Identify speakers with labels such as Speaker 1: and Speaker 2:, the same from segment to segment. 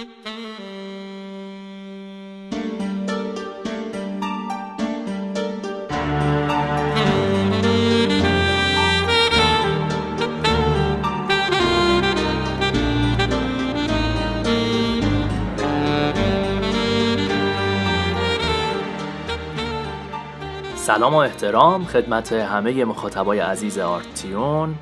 Speaker 1: سلام و احترام خدمت همه مخاطبای عزیز آرتیون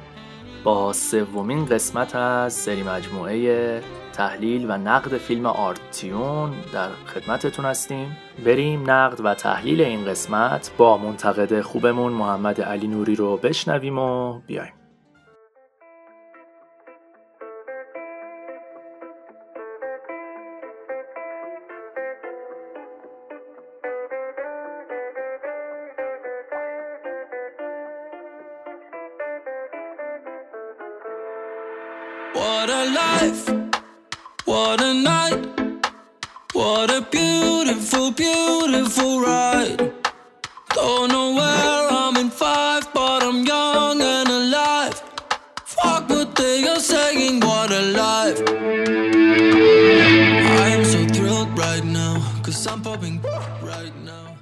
Speaker 1: با سومین قسمت از سری مجموعه تحلیل و نقد فیلم آرتیون در خدمتتون هستیم. بریم نقد و تحلیل این قسمت با منتقد خوبمون محمد علی نوری رو بشنویم و بیایم.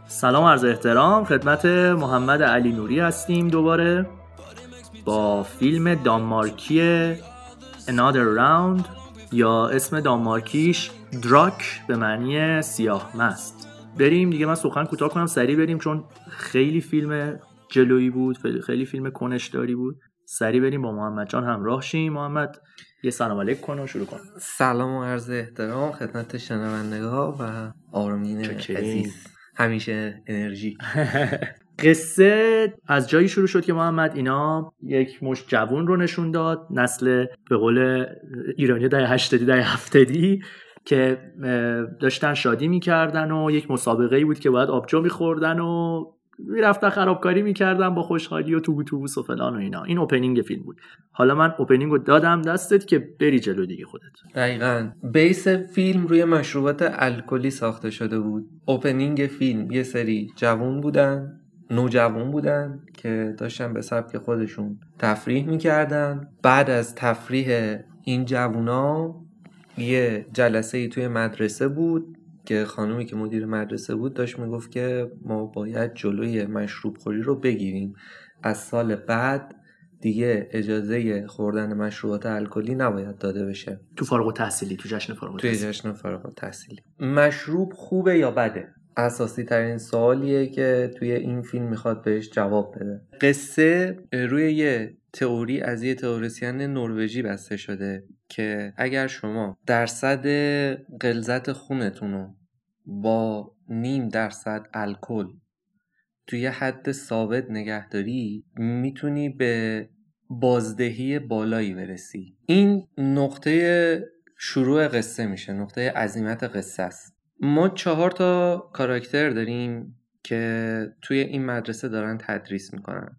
Speaker 1: سلام عرض احترام. خدمت محمد علی نوری هستیم دوباره با فیلم دانمارکی Another Round یا اسم دانمارکیش دراک به معنی سیاه مست. بریم دیگه من سخن کوتاه کنم سریع بریم چون خیلی فیلم جلویی بود خیلی- فیلم کنشداری بود. سریع بریم با محمد جان همراه شیم. محمد یه سلام علیک کن و شروع کن.
Speaker 2: سلام و عرض احترام خدمت شنونده و آرمین. عزیز همیشه انرژی
Speaker 1: قصه از جایی شروع شد که محمد اینا یک مش جوون رو نشون داد نسل به قول ایرانی دهه 80 دهه 70 که داشتن شادی می‌کردن و یک مسابقه ای بود که باید آبجو میخوردن و می‌رفتن خرابکاری می‌کردن با خوشحالی و توبو توبوس و فلان و اینا. این اوپنینگ فیلم بود. حالا من اوپنینگ رو دادم دستت که بری جلو دیگه خودت.
Speaker 2: دقیقا. بیس فیلم روی مشروبات الکلی ساخته شده بود. اوپنینگ فیلم. یه سری جوون بودن نوجوان بودن که داشتن به سبک خودشون تفریح می‌کردن. بعد از تفریح این جوونا یه جلسه ای توی مدرسه بود. که خانومی که مدیر مدرسه بود داشت می‌گفت که ما باید جلوی مشروب خوری رو بگیریم. از سال بعد دیگه اجازه خوردن مشروبات الکلی نباید داده بشه.
Speaker 1: تو فارغ التحصیلی تو جشن فارغ التحصیلی
Speaker 2: جشن فارغ التحصیلی. مشروب خوبه یا بده؟ اساسی ترین سوالیه که توی این فیلم می‌خواد بهش جواب بده. قصه روی یه تئوری از یه تئوریسین نروژی بسته شده که اگر شما درصد غلظت خونتون رو با نیم درصد الکل توی حد ثابت نگهداری می‌تونی به بازدهی بالایی برسی. این نقطه شروع قصه میشه نقطه عظیمت قصه است. ما چهار تا کاراکتر داریم که توی این مدرسه دارن تدریس می‌کنن.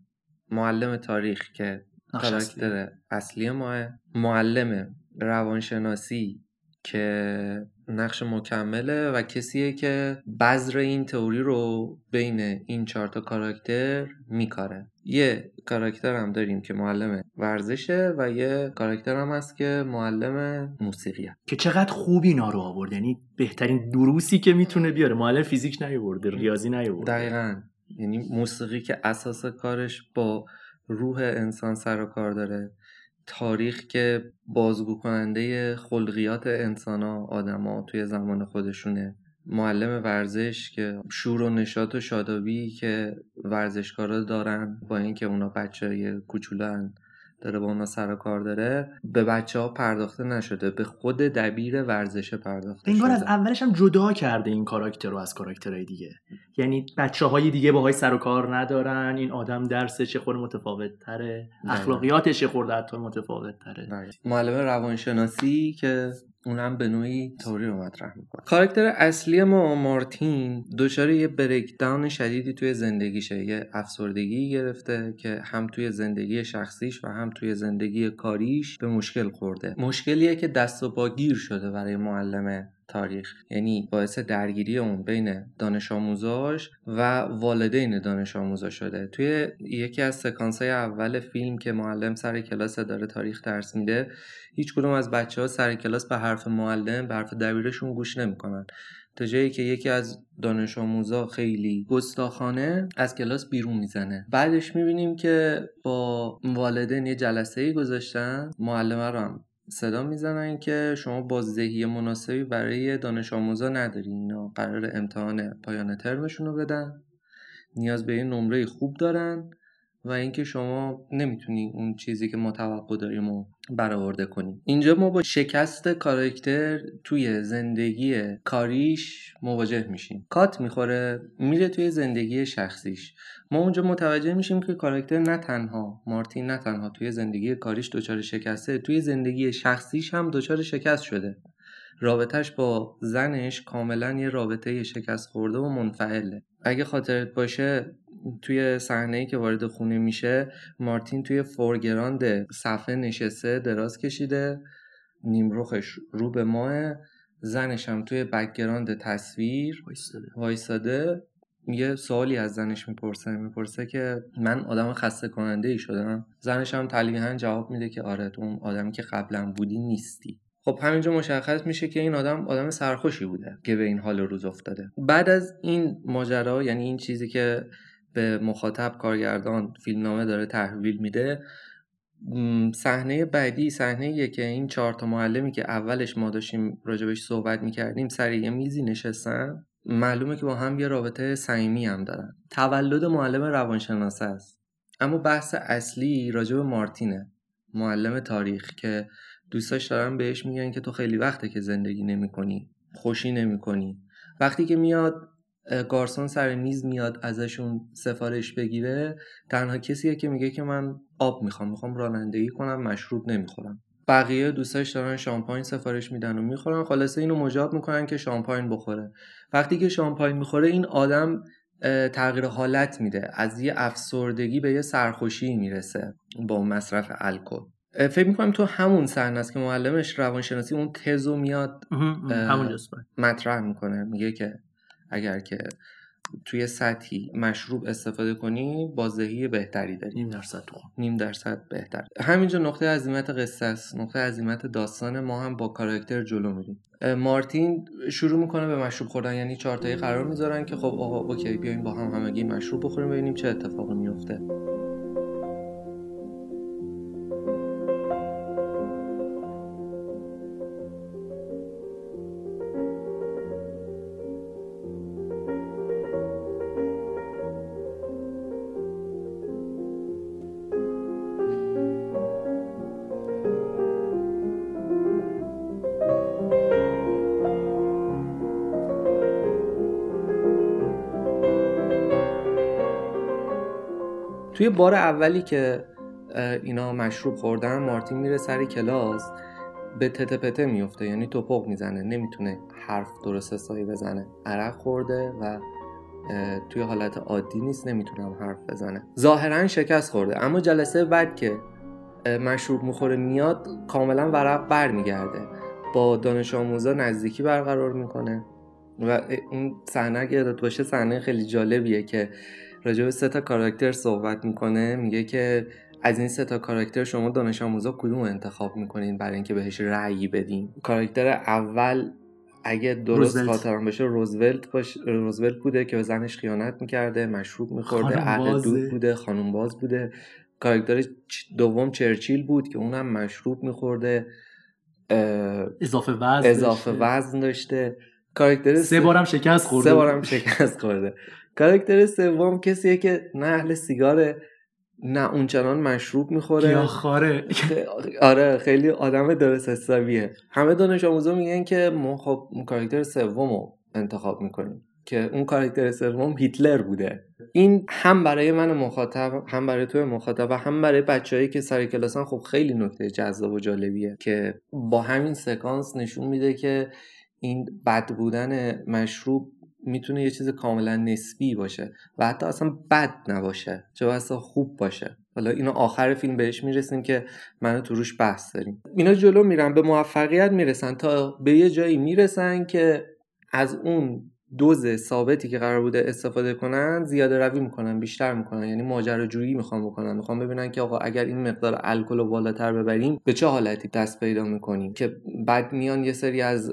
Speaker 2: معلم تاریخ که کاراکتر اصلی ماه معلم روانشناسی که نقش مکمله و کسیه که بذر این تئوری رو بین این چهار تا کاراکتر میکاره. یه کاراکتر هم داریم که معلم ورزشه و یه کاراکتر هم هست که معلم موسیقیه.
Speaker 1: که چقدر خوب اینا رو آورد. یعنی بهترین دروسی که می‌تونه بیاره. معلم فیزیک نیورده ریاضی نیورده.
Speaker 2: دقیقا. یعنی موسیقی که اساس کارش با روح انسان سر و کار داره. تاریخ که بازگو کننده خلقیات انسان ها آدم ها توی زمان خودشونه. معلم ورزش که شور و نشاط و شادابی که ورزشکارا دارن با اینکه اونا بچه های کوچولن. داره با اونا سر و کار داره به بچه ها پرداخته نشده به خود دبیر ورزش پرداخته
Speaker 1: انگار از اولش هم جدا کرده این کاراکتر رو از کاراکترهای دیگه یعنی بچه های دیگه باهای سر و کار ندارن این آدم درسش یه خورده متفاوت تره. اخلاقیاتش یه خورده حتی متفاوت تره.
Speaker 2: معلم روانشناسی که اونم به نوعی توری رو مطرح می‌کنه. کاراکتر اصلی ما مارتین دچار یه بریک داون شدیدی توی زندگیشه. یه افسردگی گرفته که هم توی زندگی شخصیش و هم توی زندگی کاریش به مشکل خورده. مشکلیه که دست و پا گیر شده برای معلم تاریخ. یعنی باعث درگیری اون بین دانش آموزاش و والدین دانش آموزا شده. توی یکی از سکانس های اول فیلم که معلم سر کلاس داره تاریخ درس میده هیچ کدوم از بچه ها سر کلاس به حرف معلم به حرف دبیرشون گوش نمی‌کنن. تا جایی که یکی از دانش آموزا خیلی گستاخانه از کلاس بیرون می‌زنه. بعدش می‌بینیم که با والدین یه جلسه ای گذاشتن. معلمه رو هم صدا می‌زنن که شما بازدهی مناسبی برای دانش آموزا ندارین اینا قرار امتحان پایان ترمشون رو بدن. نیاز به یه نمره خوب دارن. و اینکه شما نمی‌تونی اون چیزی که ما توقع داریم رو برآورده کنیم اینجا ما با شکست کاراکتر توی زندگی کاریش مواجه میشیم. کات می‌خوره میره توی زندگی شخصیش. ما اونجا متوجه میشیم که کاراکتر نه تنها مارتین نه تنها توی زندگی کاریش دچار شکسته توی زندگی شخصیش هم دچار شکست شده. رابطهش با زنش کاملا یه رابطه شکست خورده و منفعله. اگه خاطرت باشه توی صحنه که وارد خونه میشه مارتین توی foreground صفحه نشسته دراز کشیده نیمروخش رو به ماه زنش هم توی background تصویر وایستاده. یه سوالی از زنش می‌پرسه می‌پرسه که من آدم خسته کننده ای شدم. زنش هم تلویحا جواب میده که آره تو اون آدمی که قبلا بودی نیستی. خب همینجا مشخص میشه که این آدم آدم سرخوشی بوده که به این حال روز افتاده. بعد از این ماجرا یعنی این چیزی که به مخاطب کارگردان فیلمنامه داره تحویل میده صحنه بعدی صحنه که این چهار تا معلمی که اولش ما داشتیم راجبش صحبت می‌کردیم سر یه میزی نشستن. معلومه که با هم یه رابطه صمیمی هم دارن. تولد معلم روانشناسه است. اما بحث اصلی راجب مارتینه معلم تاریخ که دوستاش دارن بهش میگن که تو خیلی وقته که زندگی نمی‌کنی خوشی نمی‌کنی. وقتی که میاد گارسون سر میز میاد ازشون سفارش بگیره. تنها کسیه که میگه که من آب می‌خوام می‌خوام رانندگی کنم مشروب نمی‌خورم. بقیه دوستاش دارن شامپاین سفارش میدن و می‌خورن. خلاصه اینو مجاب می‌کنن که شامپاین بخوره. وقتی که شامپاین می‌خوره این آدم تغییر حالت میده. از یه افسردگی به یه سرخوشی می‌رسه با مصرف الکل. فکر می‌کنم تو همون صحنه است که معلمش روانشناسی اون تزو میاد مطرح می‌کنه. میگه که اگر که توی سطحی مشروب استفاده کنی بازدهی بهتری داری.
Speaker 1: نیم درصد
Speaker 2: نیم درصد بهتر. همینجا نقطه عظیمت قصه است. نقطه عظیمت داستان ما هم با کاراکتر جلو میریم. مارتین شروع می‌کنه به مشروب خوردن. یعنی چهار قرار می‌ذارن که خب آقا اوکی بیایم با هم همگی مشروب بخوریم ببینیم چه اتفاقی میفته توی بار اولی که اینا مشروب خوردن مارتین میره سر کلاس به تته پته میفته یعنی توپق می‌زنه نمی‌تونه حرف درست حسابی بزنه. عرق خورده و توی حالت عادی نیست نمی‌تونم حرف بزنه. ظاهرا شکست خورده. اما جلسه بعد که مشروب می‌خوره میاد کاملا ورق بر میگرده با دانش آموزا نزدیکی برقرار می‌کنه و این صحنه اگه باشه صحنه خیلی جالبیه که راجع به سه تا کاراکتر صحبت می‌کنه میگه که از این سه تا کاراکتر شما دانش آموزا کدوم انتخاب می‌کنین برای اینکه بهش رأی بدین؟ کاراکتر اول اگه درست خاطرم بشه روزولت باش روزولت بوده که به زنش خیانت می‌کرده مشروب میخورده اهل دود بوده خانم باز بوده. کاراکتر دوم چرچیل بود که اونم مشروب میخورده
Speaker 1: اضافه وزن
Speaker 2: اضافه وزن داشته. کاراکتر
Speaker 1: سه بارم شکست خورده.
Speaker 2: سه بارم شکست خورده. کاراکتر سوم کسیه که نه اهل سیگاره نه اونچنان مشروب می‌خوره.
Speaker 1: یا خاره.
Speaker 2: آره خیلی آدم درست حسابیه. همه دانش آموزا میگن که ما خب کاراکتر سوم رو انتخاب می‌کنیم که اون کاراکتر سوم هیتلر بوده. این هم برای من مخاطب هم برای تو مخاطب و هم برای بچههایی که سر کلاسن خب خیلی نکته جذاب و جالبیه که با همین سکانس نشون میده که این بد بودن مشروب می‌تونه یه چیز کاملا نسبی باشه و حتی اصلا بد نباشه چه اصلا خوب باشه. حالا اینو آخر فیلم بهش می‌رسیم که منو تو روش بحث داریم. اینا جلو میرن به موفقیت می‌رسن تا به یه جایی می‌رسن که از اون دوز ثابتی که قرار بوده استفاده کنن زیاده روی می‌کنن بیشتر می‌کنن. یعنی ماجراجویی می‌خوان بکنن. می‌خوان ببینن که آقا اگر این مقدار الکل رو بالاتر ببریم به چه حالتی دست پیدا می‌کنیم؟ که بعد میان یه سری از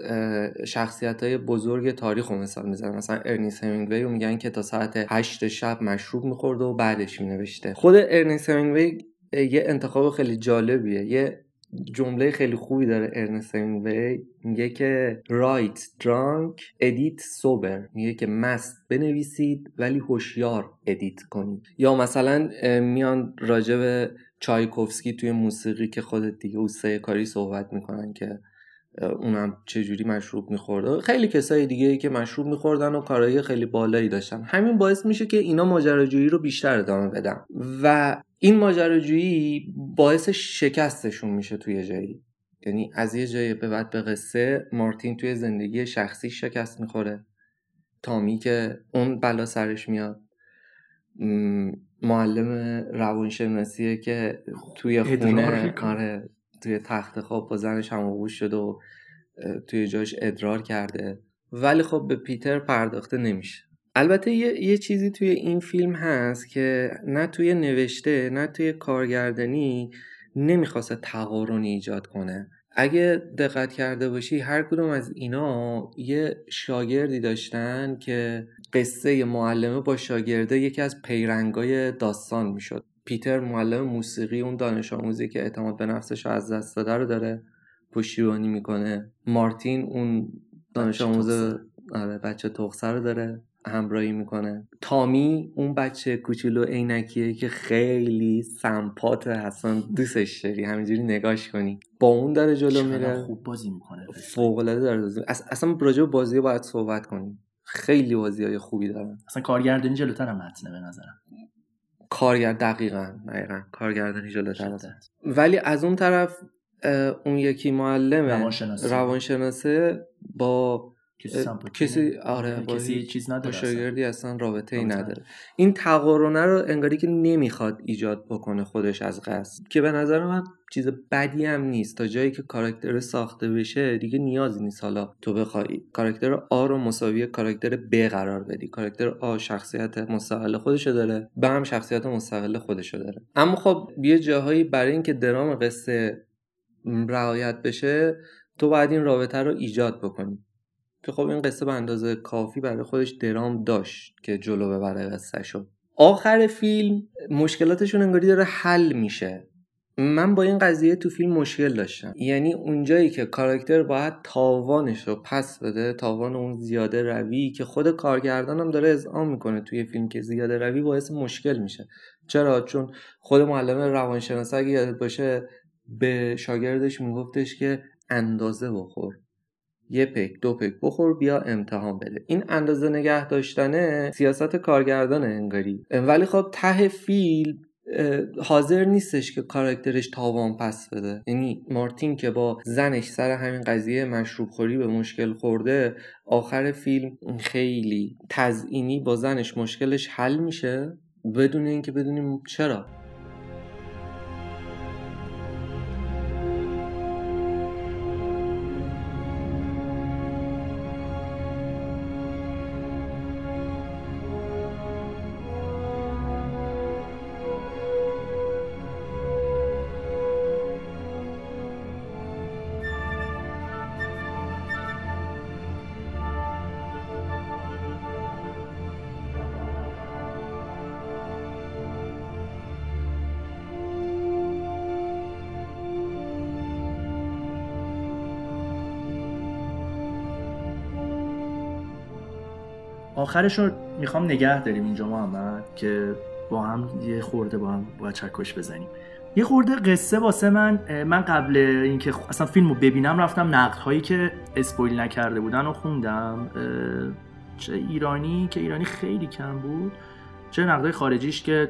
Speaker 2: شخصیت های بزرگ تاریخ رو مثال می‌زنن. مثلا ارنست همینگوی رو میگن که تا ساعت 8 شب مشروب میخورده و بعدش مینوشته. خود ارنست همینگوی یه انتخاب خیلی جالبیه. یه جمله خیلی خوبی داره ارنست وی میگه که write drunk edit sober میگه که مست بنویسید ولی هوشیار edit کنید. یا مثلا میان راجع به چایکوفسکی توی موسیقی که خودت دیگه اوسته کاری صحبت می‌کنن که اونم چجوری مشروب میخورده خیلی کسای دیگه ای که مشروب میخوردن و کارهای خیلی بالایی داشتن. همین باعث میشه که اینا ماجراجویی رو بیشتر ادامه بدن. و این ماجراجویی باعث شکستشون میشه توی جایی. یعنی از یه جایی به بعد به قصه مارتین توی زندگی شخصی شکست می‌خوره. تامی که اون بلا سرش میاد. معلم روانشناسیه که توی خونه کاره توی تخت خواب با زنش هم شد و توی جاش ادرار کرده. ولی خب به پیتر پرداخته نمیشه. البته یه،, یه چیزی توی این فیلم هست که نه توی نوشته نه توی کارگردانی نمی‌خواسته تقارنی ایجاد کنه. اگه دقت کرده باشی هر کدوم از اینا یه شاگردی داشتن که قصه معلمه با شاگرده یکی از پیرنگای داستان می‌شد. پیتر معلم موسیقی اون دانش آموزی که اعتماد به نفسش از دست داده رو داره پشتیبانی می‌کنه. مارتین اون دانش آموز آره بچه تخصه رو داره. همراهی می‌کنه. تامی اون بچه کوچولو عینکیه که خیلی سمپات اصلا دوستش داری همینجوری نگاش کنی. با اون داره جلو میره.
Speaker 1: خوب بازی می‌کنه.
Speaker 2: فوق العاده داره بازی اصلا راجع بازی باید صحبت کنیم. خیلی بازی های خوبی دارن.
Speaker 1: اصلا کارگردانی جلوتر هم متنه به نظرم.
Speaker 2: کارگر دقیقا دقیقا. کارگردانی جلوتر ولی از اون طرف اون یکی معلم روانشناسه با کسی آره
Speaker 1: کسی چیز نداره
Speaker 2: شاگردی اصلا رابطه ای نداره. این تقارنه رو انگاری که نمی‌خواد ایجاد بکنه خودش از قصد. که به نظر من چیز بدی هم نیست. تا جایی که کاراکتر ساخته بشه دیگه نیازی نیست. حالا تو بخوای کاراکتر آ رو مساوی کاراکتر ب قرار بدی. کاراکتر آ شخصیت مستقل خودشو داره. به هم شخصیت مستقل خودشو داره. اما خب یه جاهایی برای اینکه درام قصه رعایت بشه تو باید این رابطه رو ایجاد بکنی. که خب این قصه به اندازه کافی برای خودش درام داشت که جلو ببره قصه شد آخر فیلم مشکلاتشون انگاری داره حل میشه. من با این قضیه تو فیلم مشکل داشتم. یعنی اونجایی که کاراکتر باید تاوانش رو پس بده تاوان اون زیاده روی که خود کارگردانم داره اذعان می‌کنه توی فیلم که زیاده روی باعث مشکل میشه. چرا؟ چون خود معلم روانشناسی اگه یادت باشه به شاگردش میگفتش که اندازه بخور. یه پک دو پک بخور بیا امتحان بده. این اندازه نگه داشتنه سیاست کارگردان انگاری. ولی خب ته فیلم حاضر نیستش که کاراکترش تاوان پس بده. یعنی مارتین که با زنش سر همین قضیه مشروب خوری به مشکل خورده آخر فیلم خیلی تزئینی با زنش مشکلش حل میشه؟ بدون اینکه بدونیم چرا.
Speaker 1: آخرش رو می‌خوام نگه داریم اینجا محمد که با هم یه خورده با هم باید چکش بزنیم. یه خورده قصه واسه من من قبل اینکه اصلا فیلم رو ببینم رفتم نقد هایی که spoil نکرده بودن و خوندم. چه ایرانی؟ که ایرانی خیلی کم بود. چه نقدهای خارجیش که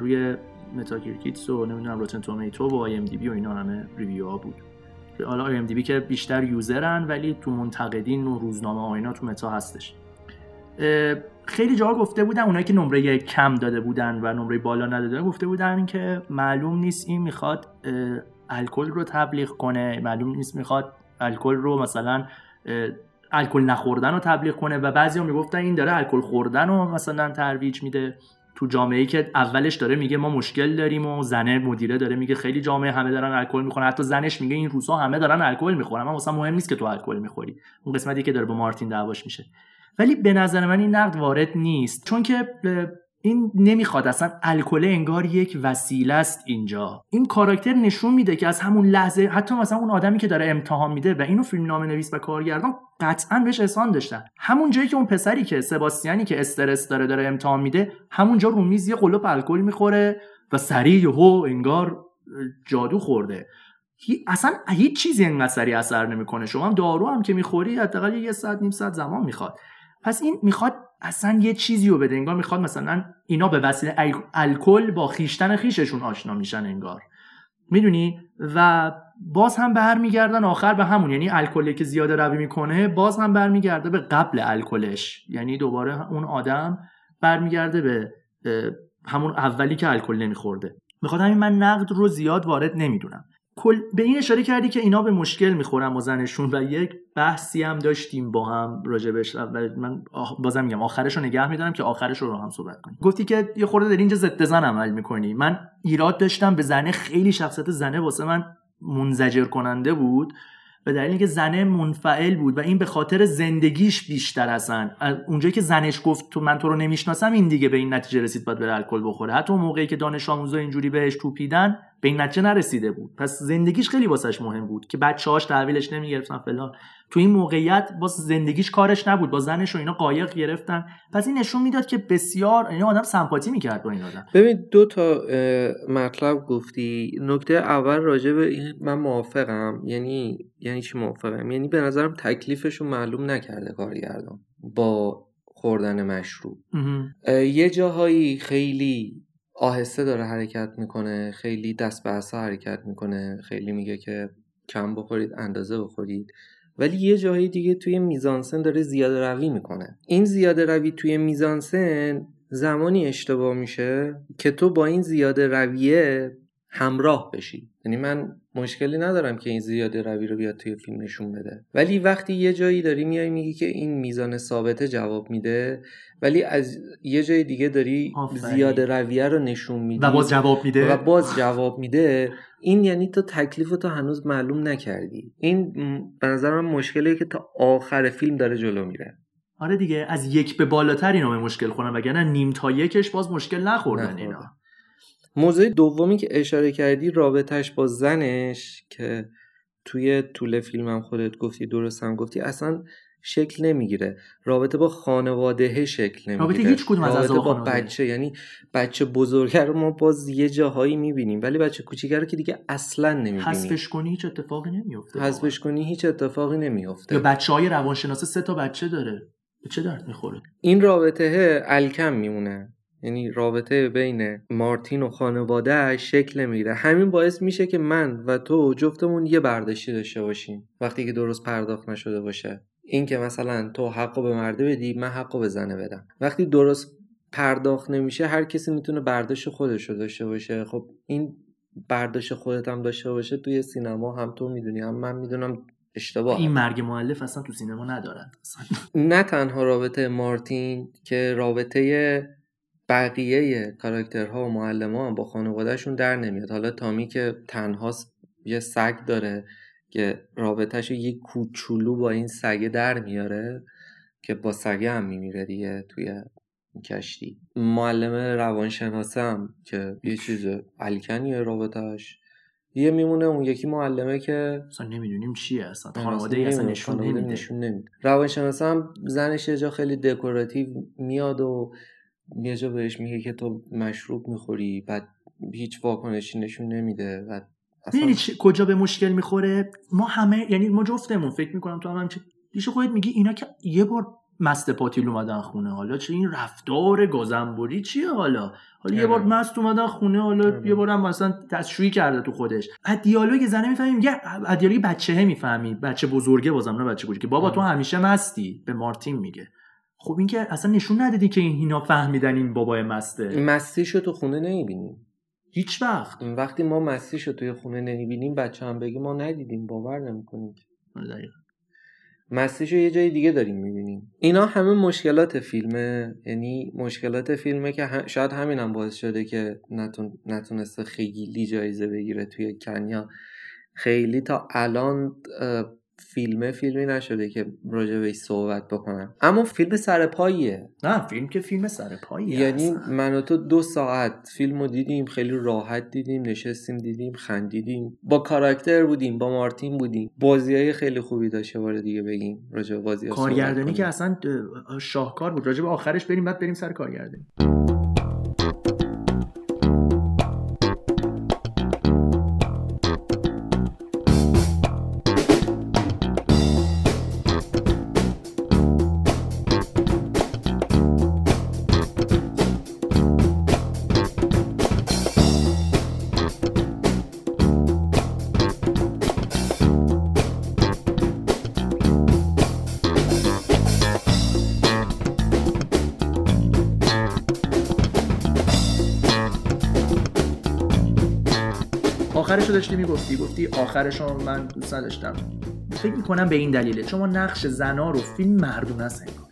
Speaker 1: روی Metacritics و نمی‌دونم Rotten Tomato و IMDb و اینا همه review ها بود. حالا IMDb که بیشتر user ن ولی تو منتقدین و روزنامه ها اینا تو متا هستش. خیلی جاها گفته بودن اونایی که نمره کم داده بودن و نمره بالا نداده گفته بودن که معلوم نیست این می‌خواد الکل رو تبلیغ کنه معلوم نیست می‌خواد الکل رو مثلا الکل نخوردن رو تبلیغ کنه و بعضی هم می‌گفتن این داره الکل خوردن رو مثلا ترویج میده. تو جامعه که اولش داره میگه ما مشکل داریم و زنه مدیره داره میگه خیلی جامعه همه دارن الکل می‌خورن. حتی زنش میگه این روزها همه دارن الکل می‌خورن. اما مثلا مهم نیست که تو الکل می‌خوری. اون قسمتی که داره با مارتین دعواش میشه. ولی به نظر من این نقد وارد نیست. چون که این نمی‌خواد اصلا الکل انگار یک وسیله است اینجا. این کاراکتر نشون میده که از همون لحظه حتی مثلا اون آدمی که داره امتحان میده و اینو فیلم نام نویس و کارگردان قطعا بهش احسان داشتن. همون جایی که اون پسری که سباستیانی که استرس داره داره امتحان میده همونجا رو میز یه قلوب الکل می‌خوره و سریع هو انگار جادو خورده. اصلا هیچ چیزی انقدر سریع اثر نمی‌کنه. شما هم دارو هم که می‌خوری حداقل یه ساعت نیم ساعت زمان می‌خواد. پس این می‌خواد اصلا یه چیزی رو بده انگار می‌خواد مثلا اینا به وسیله الکل با خیشتن خیششون آشنا میشن انگار. می‌دونی؟ و باز هم برمیگردن آخر به همون یعنی الکلی که زیاده روی می‌کنه باز هم برمیگرده به قبل الکلش. یعنی دوباره اون آدم برمیگرده به همون اولی که الکل نمیخورده. می‌خواد همین من نقد رو زیاد وارد نمی‌دونم. به این اشاره کردی که اینا به مشکل می‌خورن با زنشون و یک بحثی هم داشتیم با هم راجبش. و من بازم میگم آخرش رو نگه میدارم که آخرش رو, هم صحبت کنیم. گفتی که یه خورده داری اینجا ضد زن عمل می‌کنی. من ایراد داشتم به زنه خیلی شخصیت زنه واسه من منزجر کننده بود. به دلیل اینکه زنه منفعل بود و این به خاطر زندگیش بیشتر اصلا اونجایی که زنش گفت تو من تو رو نمی‌شناسم این دیگه به این نتیجه رسید باید بره الکل بخوره. حتی اون موقعی که دانش آموزا اینجوری بهش توپیدن به این نتیجه نرسیده بود. پس زندگیش خیلی واسش مهم بود که بچه‌هاش تحویلش نمی‌گرفتن فلان. تو این موقعیت با زندگیش کارش نبود با زنش و اینا قایق گرفتن. پس این نشون می‌داد که بسیار این آدم سمپاتی می‌کرد با این آدم.
Speaker 2: ببین دو تا مطلب گفتی. نکته اول راجع به این من موافقم. یعنی یعنی چی موافقم؟ یعنی به نظرم تکلیفش رو معلوم نکرده کارگردان با خوردن مشروب. یه جاهایی خیلی آهسته داره حرکت می‌کنه خیلی دست به حرکت می‌کنه. خیلی میگه که کم بخورید اندازه بخورید. ولی یه جایی دیگه توی میزانسن داره زیاده روی می‌کنه. این زیاده روی توی میزانسن زمانی اشتباه میشه که تو با این زیاده رویه همراه بشی. یعنی من مشکلی ندارم که این زیاده روی رو بیاد توی فیلم نشون بده. ولی وقتی یه جایی داری میای میگی که این میزان ثابته جواب میده ولی از یه جای دیگه داری زیاده رویه رو نشون میدی
Speaker 1: و باز جواب میده؟
Speaker 2: و باز جواب میده. این یعنی تو تکلیف تو هنوز معلوم نکردی. این به نظر من مشکلی که تا آخر فیلم داره جلو میره.
Speaker 1: آره دیگه از یک به بالاتر اینا به مشکل خورن وگرنه نیم تا یکش باز مشکل نخوردن اینا.
Speaker 2: موضوع دومی که اشاره کردی رابطهش با زنش که توی طول فیلمم خودت گفتی درست هم گفتی اصلا شکل نمی‌گیره. رابطه با خانواده شکل نمی‌گیره.
Speaker 1: رابطه هیچ کدوم از
Speaker 2: رابطه با بچه یعنی بچه بزرگه رو ما باز یه جاهایی می‌بینیم. ولی بچه کوچیکه رو که دیگه اصلا نمی‌بینیم.
Speaker 1: حذفش کنی هیچ اتفاقی نمیفته
Speaker 2: حذفش کنی هیچ اتفاقی نمیفته
Speaker 1: یا بچه های روانشناس سه تا بچه داره. به چه درد می‌خوره؟
Speaker 2: این رابطه الکم میمونه. یعنی رابطه بین مارتین و خانواده شکل نمی‌گیره. همین باعث میشه که من و تو جفتمون یه برداشتی داشته باشیم. وقتی که درست پرداخت نشده باشه. این که مثلا تو حقو به مرده بدی من حقو به زنه بدم. وقتی درست پرداخت نمیشه هر کسی می‌تونه برداشت خودش رو داشته باشه. خب این برداشت خودت هم داشته باشه توی سینما هم تو می‌دونی. هم من می‌دونم اشتباه
Speaker 1: این مرگ معلف اصلا تو سینما ندارن.
Speaker 2: نه تنها رابطه مارتین که رابطه بقیه کاراکترها و معلم ها با خانوادهشون در نمیاد. حالا تامی که تنهاست یه سگ داره. که رابطهش یه کوچولو با این سگه در میاره که با سگه هم میمیره دیگه توی کشتی. معلم روانشناسه هم که یه چیز الکنیه رابطهش یه میمونه اون یکی معلمه که
Speaker 1: اصلا نمی‌دونیم چیه اصلا. خانواده اصلا نشون نمیده.
Speaker 2: نشون نمیده. روانشناسه هم زنش یه جا خیلی دکوراتیو میاد و یه جا بهش میگه که تو مشروب می‌خوری بعد هیچ واکنشی نشون نمیده. و
Speaker 1: اصلا... کجا به مشکل می‌خوره؟ ما همه یعنی ما جفتمون فکر می‌کنم تو هم همچه پیش خودت میگی اینا که یه بار مست پاتیل اومدن خونه حالا چه این رفتار گازنبوری چیه حالا؟ حالا یه بار آره. مست اومدن خونه حالا آره. یه بارم مثلا تشریح کرده تو خودش. از دیالوگ زنه می‌فهمیم میگه از دیالوگ بچهه می‌فهمی. بچه بزرگه بازم نه بچه کوچیک بابا تو آره. همیشه مستی به مارتین میگه. خب این که اصلا نشون ندادی که این اینا فهمیدن این بابای مسته.
Speaker 2: مستیشو تو خونه نمی‌بینیم
Speaker 1: هیچ وقت.
Speaker 2: وقتی ما مستیشو توی خونه نمی‌بینیم بچه هم بگی ما ندیدیم باور نمی‌کنیم
Speaker 1: دقیقاً.
Speaker 2: مستیشو یه جای دیگه داریم می‌بینیم. اینا همه مشکلات فیلمه یعنی مشکلات فیلمه که ه- شاید همین هم باعث شده که نتون... نتونسته خیلی جایزه بگیره توی کنیا. خیلی تا الان فیلمه فیلمی نشده که راجع بهش صحبت بکنم. اما فیلم سرپاییه
Speaker 1: نه فیلم که فیلم سر پاییه
Speaker 2: یعنی
Speaker 1: اصلا.
Speaker 2: من و تو دو ساعت فیلم رو دیدیم خیلی راحت دیدیم نشستیم دیدیم خندیدیم. با کاراکتر بودیم با مارتین بودیم. بازی های خیلی خوبی داشته باره دیگه بگیم راجع به بازی
Speaker 1: کارگردانی که اصلا اه، شاهکار بود. راجع به آخرش بریم بعد بریم سر کارگردانی. آخرش رو داشتی می‌گفتی. گفتی آخرش رو من دوست نداشتم. فکر می‌کنم به این دلیله. چون ما نقش زنا رو فیلم مردونه است انگار.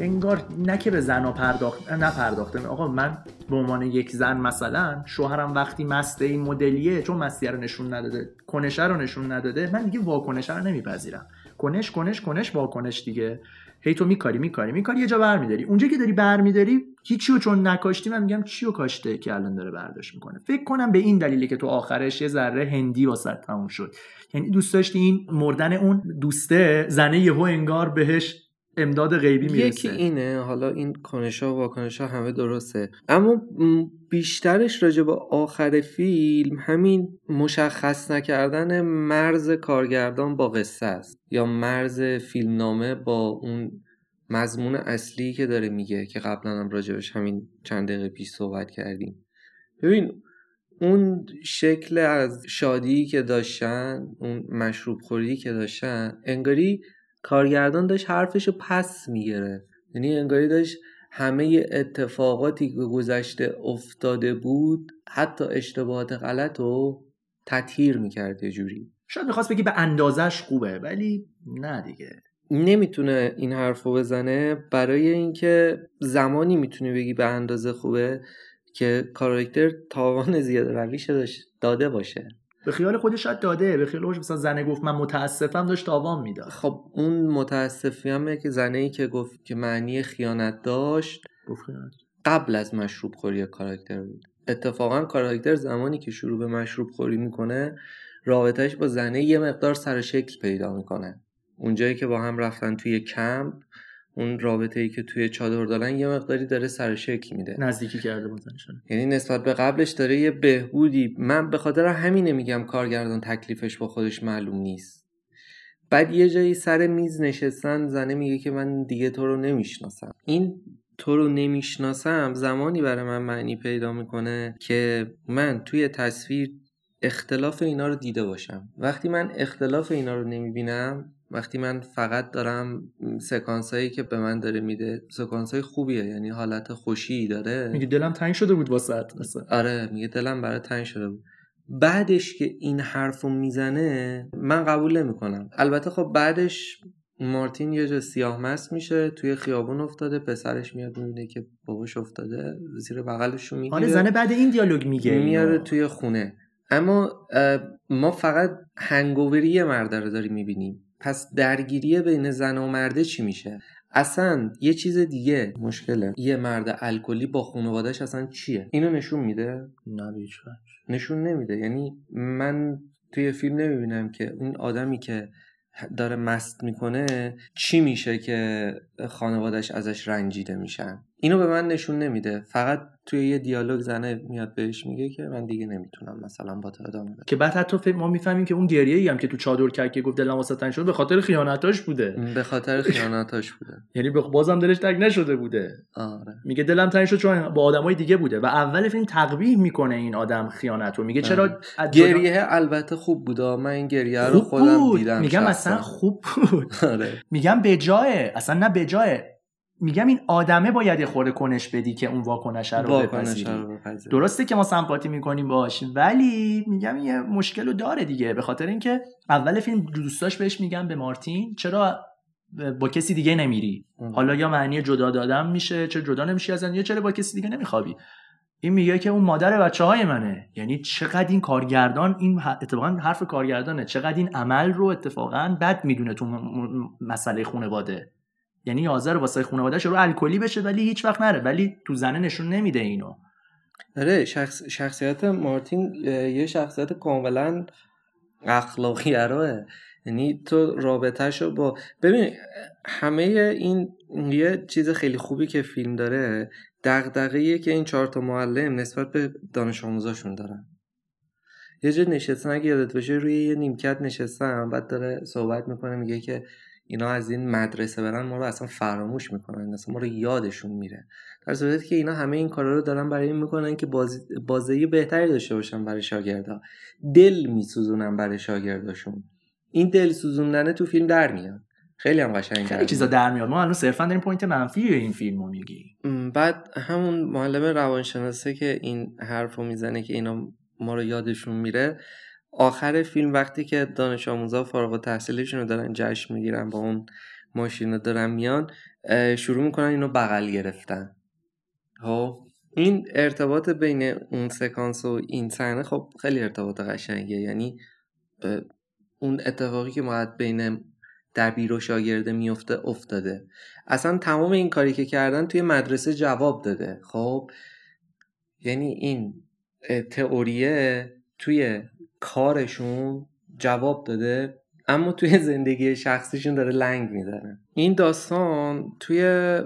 Speaker 1: انگار نه که به زنا پرداخت نه پرداخته. آقا من به عنوان یک زن مثلا شوهرم وقتی مسته این مدلیه چون مستیه رو نشون نداده کنشه رو نشون نداده من دیگه واکنشه رو نمیپذیرم. کنش کنش کنش واکنش دیگه. هی تو میکاری میکاری میکاری یه جا برمیداری. اونجا که داری برمیداری هیچی رو چون نکاشتی من میگم چی رو کاشته که الان داره برداشت می‌کنه. فکر کنم به این دلیله که تو آخرش یه ذره هندی واسه تموم شد. یعنی دوست داشتی این مردن اون دوسته زنه یهو انگار بهش امداد غیبی
Speaker 2: یکی
Speaker 1: می‌رسه.
Speaker 2: اینه حالا این کنشا و واکنشا همه درسته. اما بیشترش راجع به آخر فیلم همین مشخص نکردن مرز کارگردان با قصه است. یا مرز فیلمنامه با اون مضمون اصلی که داره میگه که قبلا هم راجبش همین چند دقیقه پیش صحبت کردیم. ببین اون شکل از شادی که داشتن اون مشروب خوری که داشتن انگاری کارگردان داشت حرفشو پس می‌گرفت. یعنی انگاری داشت همه اتفاقاتی که گذشته افتاده بود حتی اشتباهات غلط رو تطهیر می‌کرد یه جوری.
Speaker 1: شاید می‌خواست بگی به اندازش خوبه ولی نه دیگه.
Speaker 2: نمی‌تونه این حرف رو بزنه برای اینکه زمانی می‌تونه بگی به اندازه خوبه که کاراکتر تاوان زیاده رویش داده باشه.
Speaker 1: به خیال خودش شاید داده. به خیال خودش مثلا زنه گفت من متاسفم داشت تاوان می‌داد.
Speaker 2: خب اون متاسفی همه که زنه ای که گفت که معنی خیانت داشت. قبل از مشروب خوری کاراکتر بود. اتفاقا کاراکتر زمانی که شروع به مشروب خوری می‌کنه رابطهش با زنه یه مقدار سر شکل پیدا می‌کنه. اونجایی که با هم رفتن توی کمپ اون رابطه ای که توی چادر دارن یه مقداری داره سر شکل میده.
Speaker 1: نزدیکی کرده بودنشون
Speaker 2: یعنی نسبت به قبلش داره یه بهبودی. من به خاطر همینه میگم کارگردان تکلیفش با خودش معلوم نیست. بعد یه جایی سر میز نشستن زنه میگه که من دیگه تو رو نمی‌شناسم. این تو رو نمی‌شناسم زمانی برای من معنی پیدا می‌کنه که من توی تصویر اختلاف اینا رو دیده باشم. وقتی من اختلاف اینا رو نمی‌بینم وقتی من فقط دارم سکانس هایی که به من داره میده سکانس های خوبیه یعنی حالت خوشی داره.
Speaker 1: میگه دلم تنگ شده بود واسه مثلا
Speaker 2: آره میگه دلم برای تنگ شده بود. بعدش که این حرفو می‌زنه من قبول نمی‌کنم. البته خب بعدش مارتین یه جا سیاه مست میشه توی خیابون افتاده پسرش میاد می‌بینه که باباش افتاده زیر بغلشو می‌گیره.
Speaker 1: آره زنه بعد این دیالوگ میگه
Speaker 2: میاره. توی خونه. اما ما فقط هنگووری مرده رو داریم می‌بینیم. پس درگیری بین زن و مرده چی میشه؟ اصلا یه چیز دیگه مشکله. یه مرد الکلی با خانوادهش اصلا چیه؟ اینو نشون میده؟
Speaker 1: نه.
Speaker 2: نشون نمیده. یعنی من توی فیلم نمی‌بینم که اون آدمی که داره مست می‌کنه چی میشه که خانوادش ازش رنجیده میشن. اینو به من نشون نمیده. فقط توی یه دیالوگ زنه میاد بهش میگه که من دیگه نمی‌تونم مثلا با تو ادامه بدم.
Speaker 1: که بعد حتی ما می‌فهمیم که اون گریه ای هم که تو چادر کرد که گفت دلم واسه شد به خاطر خیانتاش بوده.
Speaker 2: به خاطر خیانتاش بوده.
Speaker 1: یعنی به- بازم دلش تنگ نشده بوده.
Speaker 2: آره.
Speaker 1: میگه دلم تنگ شد چون با آدمای دیگه بوده و اول فیلم تقبیح می‌کنه این آدم خیانت رو میگه چرا جدا-
Speaker 2: گریه البته خوب بود من این گریه رو خودم دیدم
Speaker 1: میگم. اصلا خوب بود.
Speaker 2: آره.
Speaker 1: میگم به جایه اصلا نه به جایه میگم این آدمه باید خورده کنش بدی که اون واکنش رو بپذیری. درسته که ما سمپاتی می‌کنیم باش ولی میگم یه مشکل رو داره دیگه به خاطر اینکه اول فیلم دوستاش بهش میگم به مارتین چرا با کسی دیگه نمیری؟
Speaker 2: ام.
Speaker 1: حالا یا معنی جدا دادن میشه چه جدا نمیشی ازن یا چرا با کسی دیگه نمیخوابی؟ این میگه که اون مادر بچه های منه. یعنی چقدر این کارگردان این اتفاقا حرف کارگردانه. چقدر این عمل رو اتفاقا بد می‌دونه تو مسئله خانواده. یعنی یازر واسه خانوادهش رو الکلی بشه ولی هیچ وقت نره. ولی تو زنه نشون نمیده اینو.
Speaker 2: آره شخص شخصیت مارتین یه شخصیت کاملا اخلاقی ارائه. یعنی تو رابطهشو با ببین همه این یه چیز خیلی خوبی که فیلم داره دغدغه‌ایه که این چهار تا معلم نسبت به دانش آموزاشون دارن. یه جا نشستن اگه یادت باشه روی یه نیمکت نشستن بعد داره صحبت می‌کنه میگه که اینا از این مدرسه برن ما رو اصلا فراموش می‌کنن اصلا ما رو یادشون میره. در صورتی که اینا همه این کارا رو دارن برای این می‌کنن که بازی بازی بهتری داشته باشن برای شاگردا. دل میسوزونن برای شاگرداشون. این دل سوزوندنه تو فیلم در میاد. خیلی هم قشنگ
Speaker 1: خیلی چیزا. در میاد. ما الان صرفا داریم point منفی این فیلم رو میگیم.
Speaker 2: م، بعد همون معلم روانشناسه که این حرف رو می‌زنه که اینا ما رو یادشون میره آخر فیلم وقتی که دانش آموزا فارغ التحصیلشون رو دارن جشن می‌گیرن با اون ماشین رو دارن میان شروع می‌کنن اینو بغل گرفتن. خب؟ این ارتباط بین اون سکانس و این صحنه خب خیلی ارتباط قشنگه یعنی اون اتفاقی که باید بین دبیر و شاگرده میفته افتاده. اصلا تمام این کاری که کردن توی مدرسه جواب داده. خب؟ یعنی این تئوریه توی کارشون جواب داده اما توی زندگی شخصیشون داره لنگ می‌زنه. این داستان توی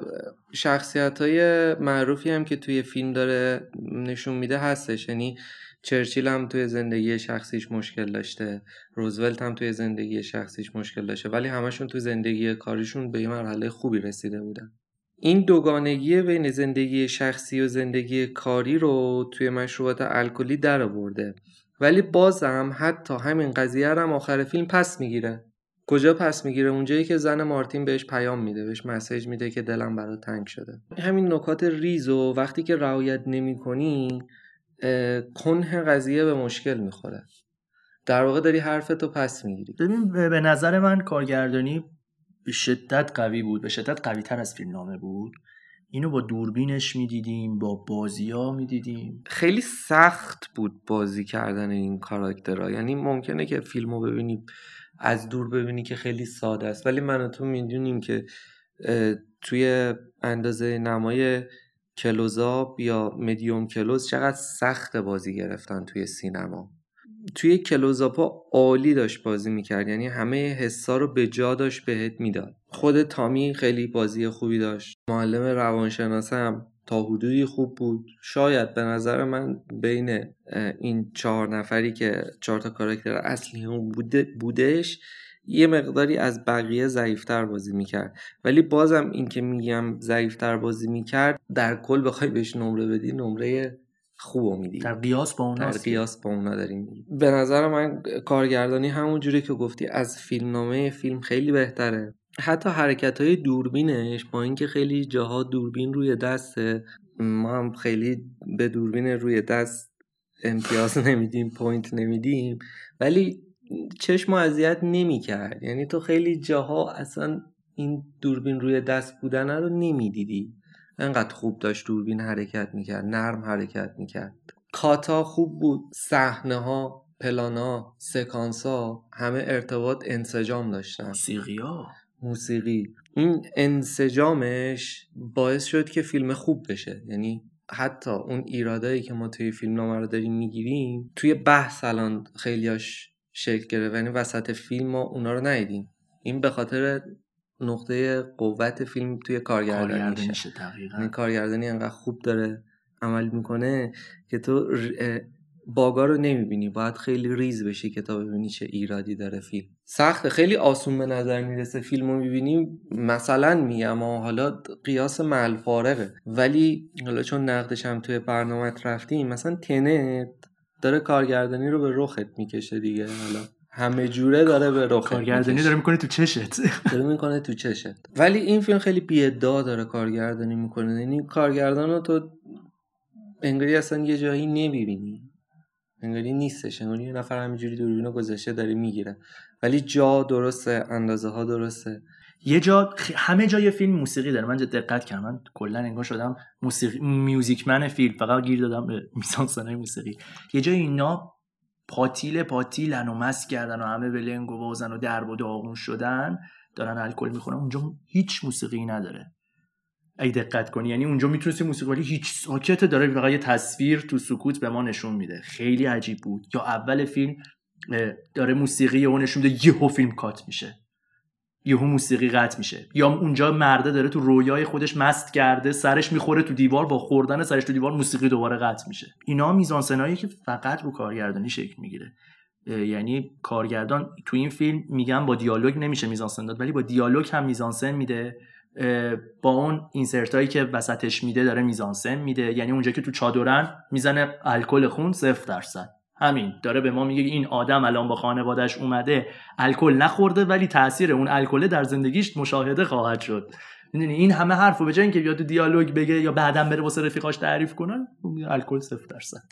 Speaker 2: شخصیت های معروفی هم که توی فیلم داره نشون میده هستش. یعنی چرچیل هم توی زندگی شخصیش مشکل داشته روزولت هم توی زندگی شخصیش مشکل داشته ولی همشون توی زندگی کاریشون به یه مرحله خوبی رسیده بودن. این دوگانگی بین زندگی شخصی و زندگی کاری رو توی مشروبات الکلی در آورده. ولی بازم حتی همین قضیه هم آخر فیلم پس می‌گیره. کجا پس می‌گیره؟ اونجایی که زن مارتین بهش پیام میده بهش مسیج میده که دلم برات تنگ شده. همین نکات ریز و وقتی که رعایت نمی‌کنی کنه قضیه به مشکل می‌خوره. در واقع داری حرفتو پس می‌گیری.
Speaker 1: ببین به نظر من کارگردانی به شدت قوی بود. به شدت قوی تر از فیلم نامه بود. اینو با دوربینش می‌دیدیم با بازی ها می‌دیدیم.
Speaker 2: خیلی سخت بود بازی کردن این کاراکترها. یعنی ممکنه که فیلمو ببینی از دور ببینی که خیلی ساده است. ولی من و تو می‌دونیم که توی اندازه نمای کلوزاب یا مدیوم کلوز چقدر سخت بازی گرفتن توی سینما. توی کلوزاپا عالی داشت بازی می‌کرد. یعنی همه حسا رو به جا داشت بهت می‌داد. خود تامی خیلی بازی خوبی داشت. معلم روانشناسه هم تا حدودی خوب بود. شاید به نظر من بین این چهار نفری که چهار تا کاراکتر اصلی هم بوده بودش یه مقداری از بقیه ضعیفتر بازی می‌کرد. ولی بازم این که میگم ضعیفتر بازی می‌کرد در کل بخوای بهش نمره بدی نمره خوب میدی.
Speaker 1: در قیاس با
Speaker 2: در
Speaker 1: اونا
Speaker 2: قیاس با اونا داریم به نظر من کارگردانی همون جوری که گفتی از فیلمنامه فیلم خیلی بهتره. حتی حرکت های دوربینش با اینکه خیلی جاها دوربین روی دسته ما هم خیلی به دوربین روی دست امتیاز نمیدیم point نمیدیم ولی چشم اذیت نمی‌کرد. یعنی تو خیلی جاها اصلا این دوربین روی دست بودن رو نمی‌دیدی. انقدر خوب داشت دوربین حرکت می‌کرد نرم حرکت می‌کرد. cut ا خوب بود صحنه ها پلان ها سکانس ها همه ارتباط انسجام داشتن.
Speaker 1: موسیقی ها
Speaker 2: موسیقی. این انسجامش باعث شد که فیلم خوب بشه. یعنی حتی اون ایرادایی که ما توی فیلم نامه رو داریم می‌گیریم توی بحث الان خیلیاش شکل گرفت. یعنی وسط فیلم ما اونا رو ندیدیم. این به خاطر نقطه قوت فیلم توی کارگردانیشه
Speaker 1: کارگردانیشه
Speaker 2: یعنی کارگردانی انقدر خوب داره عمل می‌کنه که تو باگا رو نمی‌بینی. باید خیلی ریز بشی که تا ببینی چه ایرادی داره فیلم. سخته. خیلی آسون به نظر می‌رسه فیلم رو می‌بینیم مثلا میگم حالا قیاس محل فارغه. ولی حالا چون نقدش هم توی برنامه رفتیم مثلا تنت داره کارگردانی رو به رخت می‌کشه دیگه. حالا همه جوره داره به رخ
Speaker 1: کارگردانی داره می‌کنه تو چشت.
Speaker 2: داره می‌کنه تو چشت. ولی این فیلم خیلی بی‌ادعا داره کارگردانی می‌کنه. یعنی کارگردان رو تو انگاری اصلا یه جایی نمی‌بینی. انگاری نیستش. انگاری یه نفر همینجوری دوربینو گذاشته داره می‌گیره. ولی جا درسته اندازه ها درسته.
Speaker 1: یه جا همه جای فیلم موسیقی داره. من دقت کردم. من کلا انگار شدم موسیقی میوزیکمن فیلم. فقط گیر دادم به میزانسنای موسیقی. یه جای اینا پاتیل پاتیلن و مس کردن و همه به لنگ و بازن و درب و داغون شدن دارن الکل می‌خورن. اونجا هیچ موسیقی نداره. ای دقت کنی. یعنی اونجا می‌تونستی موسیقی ولی هیچ ساکت داره فقط یه تصویر تو سکوت به ما نشون میده. خیلی عجیب بود. یا اول فیلم داره موسیقی اون نشون میده یهو فیلم کات میشه. یهو موسیقی قطع میشه. یا اونجا مرده داره تو رویای خودش مست کرده سرش می‌خوره تو دیوار با خوردن سرش تو دیوار موسیقی دوباره قطع میشه. اینا میزانسنایی که فقط رو کارگردانی شکل می‌گیره. یعنی کارگردان تو این فیلم میگم با دیالوگ نمیشه میزانسن داد ولی با دیالوگ هم میزانسن میده. با اون اینسرت هایی که وسطش میده داره میزانسن میده. یعنی اونجا که تو چادرن می‌زنه الکل خون صفر درصد. همین. داره به ما میگه این آدم الان با خانوادهش اومده الکل نخورده ولی تاثیر اون الکل در زندگیش مشاهده خواهد شد. می‌دونی؟ این همه حرفو به جای اینکه بیاد تو دیالوگ بگه یا بعدا بره واسه رفیقاش تعریف کنن الکل صفر درصد.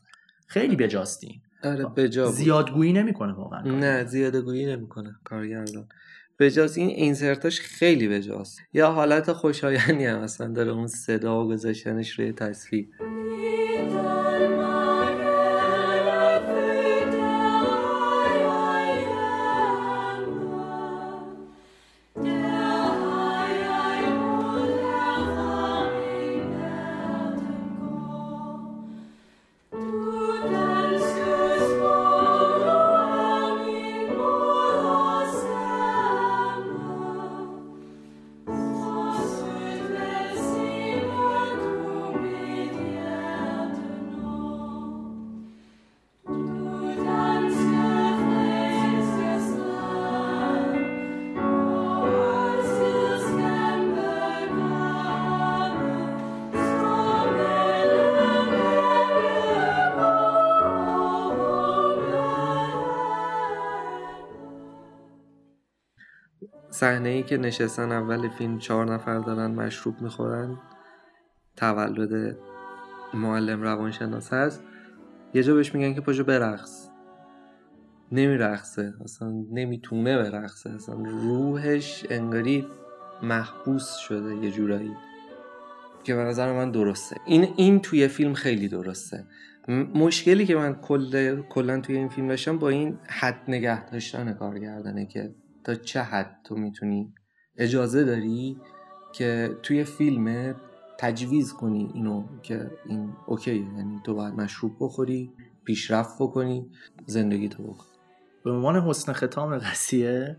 Speaker 1: خیلی بجاستین.
Speaker 2: آره بجا
Speaker 1: زیادگویی نمی‌کنه واقعا.
Speaker 2: نه زیادگویی نمی‌کنه کارگردان. بجاست این اینسرتاش خیلی بجاست. یا حالت خوشایندی هم اصلا داره اون صدا و گذاشتنش روی تصویر صحنه ای که نشستن اول فیلم چهار نفر دارن مشروب می‌خورن. تولد معلم روانشناس هست. یه جا بهش میگن که پاشو برقص. نمیرقصه اصلا نمی‌تونه برقصه. اصلا روحش انگاری محبوس شده یه جورایی. که به نظر من درسته. این این توی فیلم خیلی درسته. مشکلی که من کل کلا توی این فیلم داشتم با این حد نگه داشتن کارگردانه که تا چه حد تو می‌تونی اجازه داری که توی فیلم تجویز کنی اینو که این okay یعنی تو باید مشروب بخوری پیشرفت بکنی زندگیتو بکن.
Speaker 1: به عنوان حسن ختام قضیه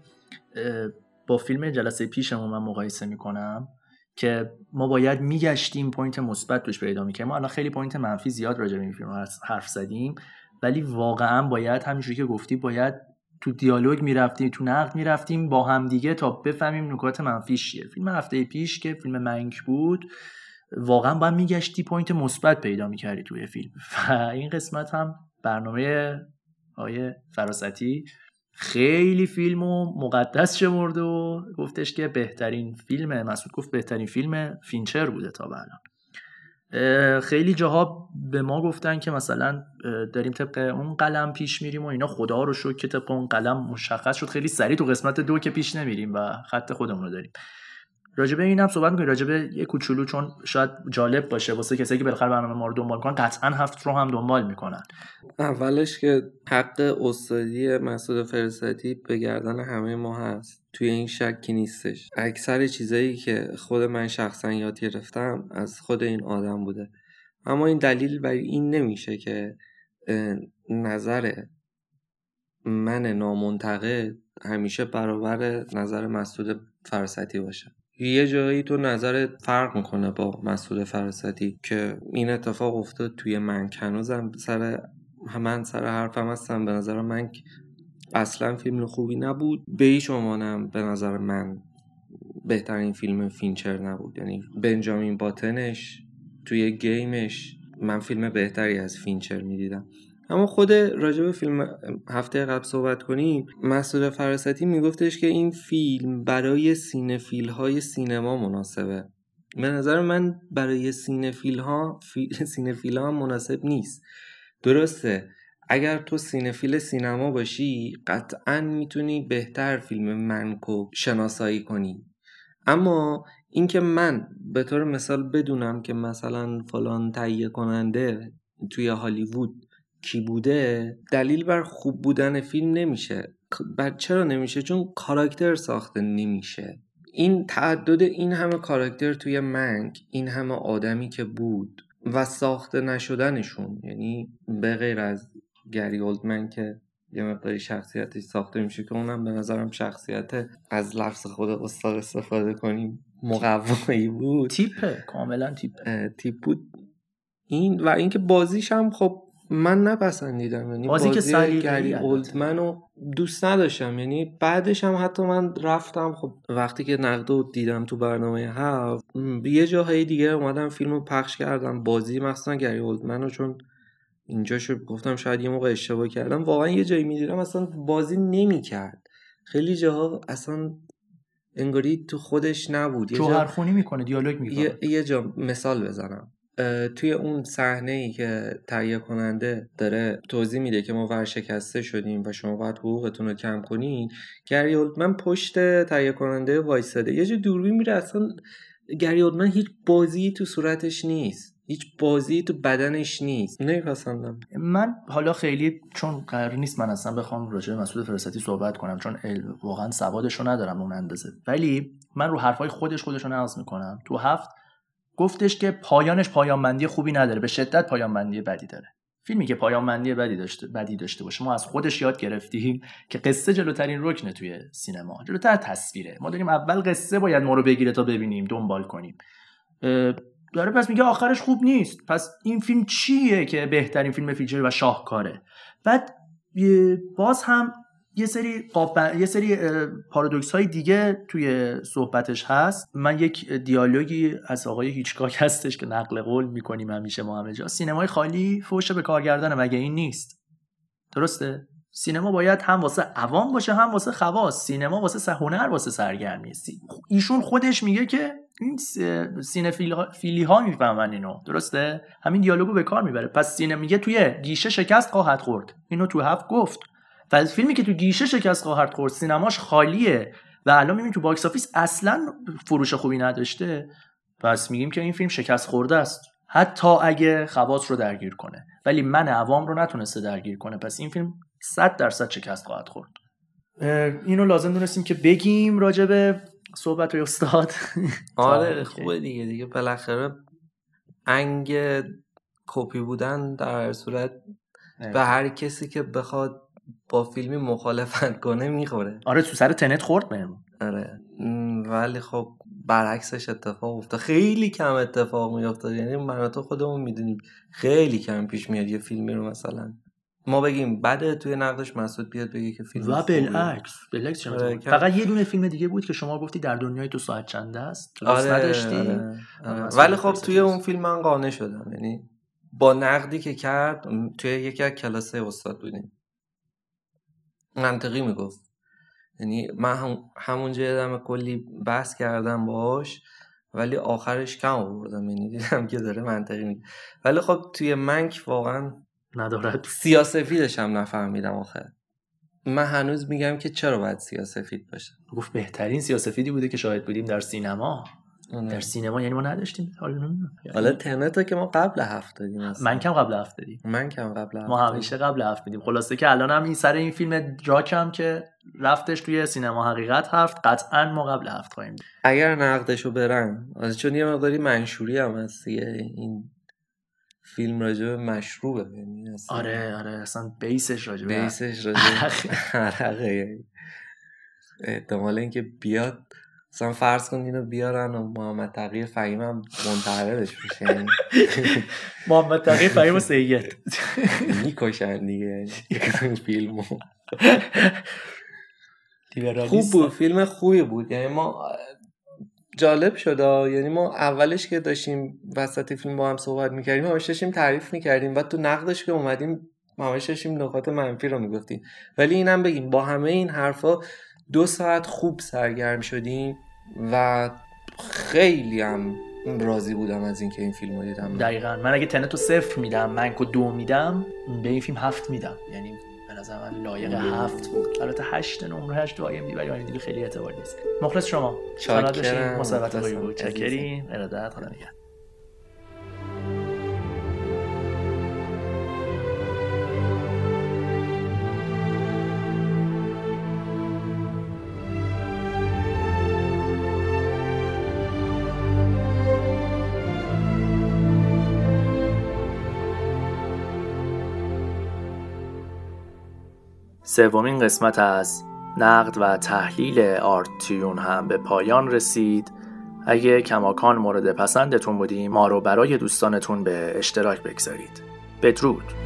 Speaker 1: با فیلم جلسه پیشمون من مقایسه می‌کنم که ما باید میگشتیم point مثبت توش پیدا می‌کنیم ما الان خیلی point منفی زیاد راجع به این فیلم حرف زدیم ولی واقعا باید همینجوری که گفتی باید تو دیالوگ می‌رفتیم تو نقد می‌رفتیم با همدیگه تا بفهمیم نکات منفیش چیه. فیلم هفته پیش که فیلم منک بود واقعا باید میگشتی point مثبت پیدا می‌کردی توی فیلم. و این قسمت هم برنامه آقای فراستی خیلی فیلم و مقدس شمرده و گفتش که بهترین فیلم مسعود گفت بهترین فیلم فینچر بوده تا الان. خیلی جاها به ما گفتن که مثلا داریم طبق اون قلم پیش میریم و اینا خدا رو شکر که طبق اون قلم مشخص شد. خیلی سریع تو قسمت دو که پیش نمیریم و خط خودمون رو داریم. راجبه اینم صحبت می‌کنیم راجبه یه کوچولو چون شاید جالب باشه واسه کسایی که بالاخره برنامه ما رو دنبال کنن قطعا هفت رو هم دنبال می‌کنن.
Speaker 2: اولش که حق استادی مسعود فرستی به گردن همه ما هست. توی این شکی نیستش. اکثر چیزایی که خود من شخصا یاد گرفتم از خود این آدم بوده. اما این دلیل بر این نمیشه که نظر من نامنتقد همیشه برابر نظر مسعود فرستی باشه. یه جایی تو نظرت فرق می‌کنه با مسئول فراستی که این اتفاق افتاد توی من. هنوزم سر من سر حرفم هستم. به نظر من اصلا فیلم خوبی نبود. به هیچ عنوانم به نظر من بهترین فیلم فینچر نبود. یعنی بنجامین باتنش توی Game ش من فیلم بهتری از فینچر می‌دیدم. اما خود راجع به فیلم هفته قبل صحبت کنیم مسعود فراستی میگفتش که این فیلم برای cinephile های سینما مناسبه. به نظر من برای cinephile ها فی... cinephile ها مناسب نیست. درسته اگر تو cinephile سینما باشی قطعا می‌تونی بهتر فیلم منکو شناسایی کنی. اما اینکه من به طور مثال بدونم که مثلا فلان تهیه کننده توی هالیوود کی بوده دلیل بر خوب بودن فیلم نمیشه. بر چرا نمیشه؟ چون کاراکتر ساخته نمیشه. این تعدد این همه کاراکتر توی منک این همه آدمی که بود و ساخته نشدنشون یعنی به غیر از گری اولدمن که یه مقداری شخصیتش ساخته میشه که اونم به نظرم شخصیت از لفظ خود استاد استفاده کنیم مقوایی بود.
Speaker 1: تیپه کاملا تیپ
Speaker 2: تیپ بود. این و اینکه بازیش هم خب من نپسندیدم یعنی
Speaker 1: بازی که سلیقه‌ای
Speaker 2: گری. اولدمن رو دوست نداشتم یعنی بعدش هم حتی من رفتم خب وقتی که نقد رو دیدم تو برنامه هفت یه جاهای دیگه اومدم فیلم رو پخش کردم. بازی مخصوصا گری اولدمن رو چون اینجا شد گفتم شاید یه موقع اشتباه کردم. واقعا یه جایی می‌دیدم اصلا بازی نمی‌کرد. خیلی جاها اصلا انگاری تو خودش نبود. یه جا-
Speaker 1: می‌کنه دیالوگ می‌کنه.
Speaker 2: یه, یه جا مثال بزنم. توی اون صحنه ای که تهیه کننده داره توضیح میده که ما ورشکسته شدیم و شما باید حقوقتون رو کم کنین گری اولدمن پشت تهیه کننده وایساده یه جا دوربین میره اصلا گری اولدمن هیچ بازی تو صورتش نیست. هیچ بازی تو بدنش نیست. نمیپسندم
Speaker 1: من حالا خیلی چون قرار نیست من اصلا بخوام راجع به مسعود فراستی صحبت کنم چون واقعا سوادش رو ندارم اون اندازه. ولی من رو حرفای خودش خودش رو نقض می‌کنم. تو هفت گفتش که پایانش پایانبندی خوبی نداره به شدت پایانبندی بدی داره. فیلمی که پایانبندی بدی داشته بدی داشته باشه ما از خودش یاد گرفتیم که قصه جلوترین رکنه توی سینما. جلوتر تصویره. ما داریم اول قصه باید ما رو بگیره تا ببینیم دنبال کنیم. داره پس میگه آخرش خوب نیست. پس این فیلم چیه که بهترین فیلم فینچر و شاهکاره؟ بعد باز هم یه سری قاب یه سری پارادوکس های دیگه توی صحبتش هست. من یک دیالوگی از آقای هیچکاک هستش که نقل قول می‌کنیم همیشه ما همه جا. سینمای خالی فوش به کارگردانه مگه این نیست؟ درسته؟ سینما باید هم واسه عوام باشه هم واسه خواص. سینما واسه سه- هنر واسه سرگرمی ایشون خودش میگه که این سینفیلی ها می‌فهمن اینو. درسته؟ همین دیالوگو به کار می‌بره. پس سینما میگه توی گیشه شکست خواهد خورد. اینو تو هفت گفت. و فیلمی که تو گیشه شکست خواهد خورد سینماش خالیه و الان می‌بینیم تو box office اصلا فروش خوبی نداشته. پس میگیم که این فیلم شکست خورده است. حتی اگه خواص رو درگیر کنه. ولی من عوام رو نتونسته درگیر کنه. پس این فیلم 100 درصد شکست خواهد خورد. اینو لازم دونستیم که بگیم راجع به صحبت های استاد.
Speaker 2: آره خوبه دیگه دیگه بالاخره انگ کپی بودن در صورت. به هر کسی که بخواد با فیلمی مخالفت کنه می‌خوره.
Speaker 1: آره تو سر تنت خورد بهم.
Speaker 2: آره. ولی خب برعکسش اتفاق افتاد. خیلی کم اتفاق میافتاد. یعنی من تو خودمون می‌دونیم خیلی کم پیش میاد یه فیلمی رو مثلا. ما بگیم بعد توی نقدش مسعود بیاد بگه که فیلم
Speaker 1: و. بالعکس بالعکس چه
Speaker 2: آره،
Speaker 1: فقط یه دونه فیلم دیگه بود که شما گفتی در دنیای تو ساعت چنده است. تو
Speaker 2: آره
Speaker 1: نداشتی؟
Speaker 2: آره، آره.
Speaker 1: مسعود
Speaker 2: ولی خب توی اون. فیلم من قانع شدم. یعنی با نقدی که کرد توی یکی از کلاسه استاد بودیم. منطقی می‌گفت. یعنی من هم همونجا یادم کلی بحث کردم باش ولی آخرش کم آوردم. یعنی دیدم که داره منطقی میگه. ولی خب توی منک واقعا
Speaker 1: ندارد.
Speaker 2: سیاسفیدش هم نفهمیدم آخر من هنوز میگم که چرا باید سیاسفید باشه؟
Speaker 1: گفت بهترین سیاسفیدی بوده که شاهد بودیم در سینما. در سینما یعنی ما نداشتیم حالا نمی‌دونم.
Speaker 2: حالا تنتو که ما قبل هفت دادیم اصلا.
Speaker 1: من کم قبل هفت دادیم
Speaker 2: من کم قبل هفت
Speaker 1: ما. همیشه قبل هفت میدیم خلاصه که الان هم این سر این فیلم جاک هم که رفتش توی سینما حقیقت هفت قطعا ما قبل هفت خواهیم دید.
Speaker 2: اگر نقدشو برن آره، چون یه مقداری منشوری هم هست. این فیلم راجع به مشروبه یعنی اصلا
Speaker 1: آره آره اصلا بیسش راجع
Speaker 2: بیسش راجع به یعنی. احتمال اینکه بیاد مثلا فرض کن اینو بیارن و محمد تقی فهیم هم منتقدش میشه. یعنی
Speaker 1: محمد تقی فهیم و سید.
Speaker 2: می‌کشن دیگه. فیلمو. خوب بود. فیلم خوبی بود. یعنی ما جالب شده یعنی ما اولش که داشتیم وسط فیلم با هم صحبت می‌کردیم همش داشتیم تعریف می‌کردیم و تو نقدش که اومدیم همش داشتیم نکات منفی رو می‌گفتیم. ولی اینم بگیم با همه این حرفا دو ساعت خوب سرگرم شدیم. و خیلی هم راضی بودم از اینکه این فیلم رو دیدم.
Speaker 1: دقیقا. من اگه تنتو صفر میدم من که دو میدم به این فیلم هفت میدم. یعنی به نظر من لایق هفت بود. البته هشت نمره هشت دو آیم ولی آیم خیلی اعتبار نیست. مخلص شما.
Speaker 2: چاکرم.
Speaker 1: خوبی بود. چاکریم ارادت. خدا نگهدار. سومین قسمت از نقد و تحلیل آرت تیون هم به پایان رسید. اگه کماکان مورد پسندتون بودیم ما رو برای دوستانتون به اشتراک بگذارید. بدرود.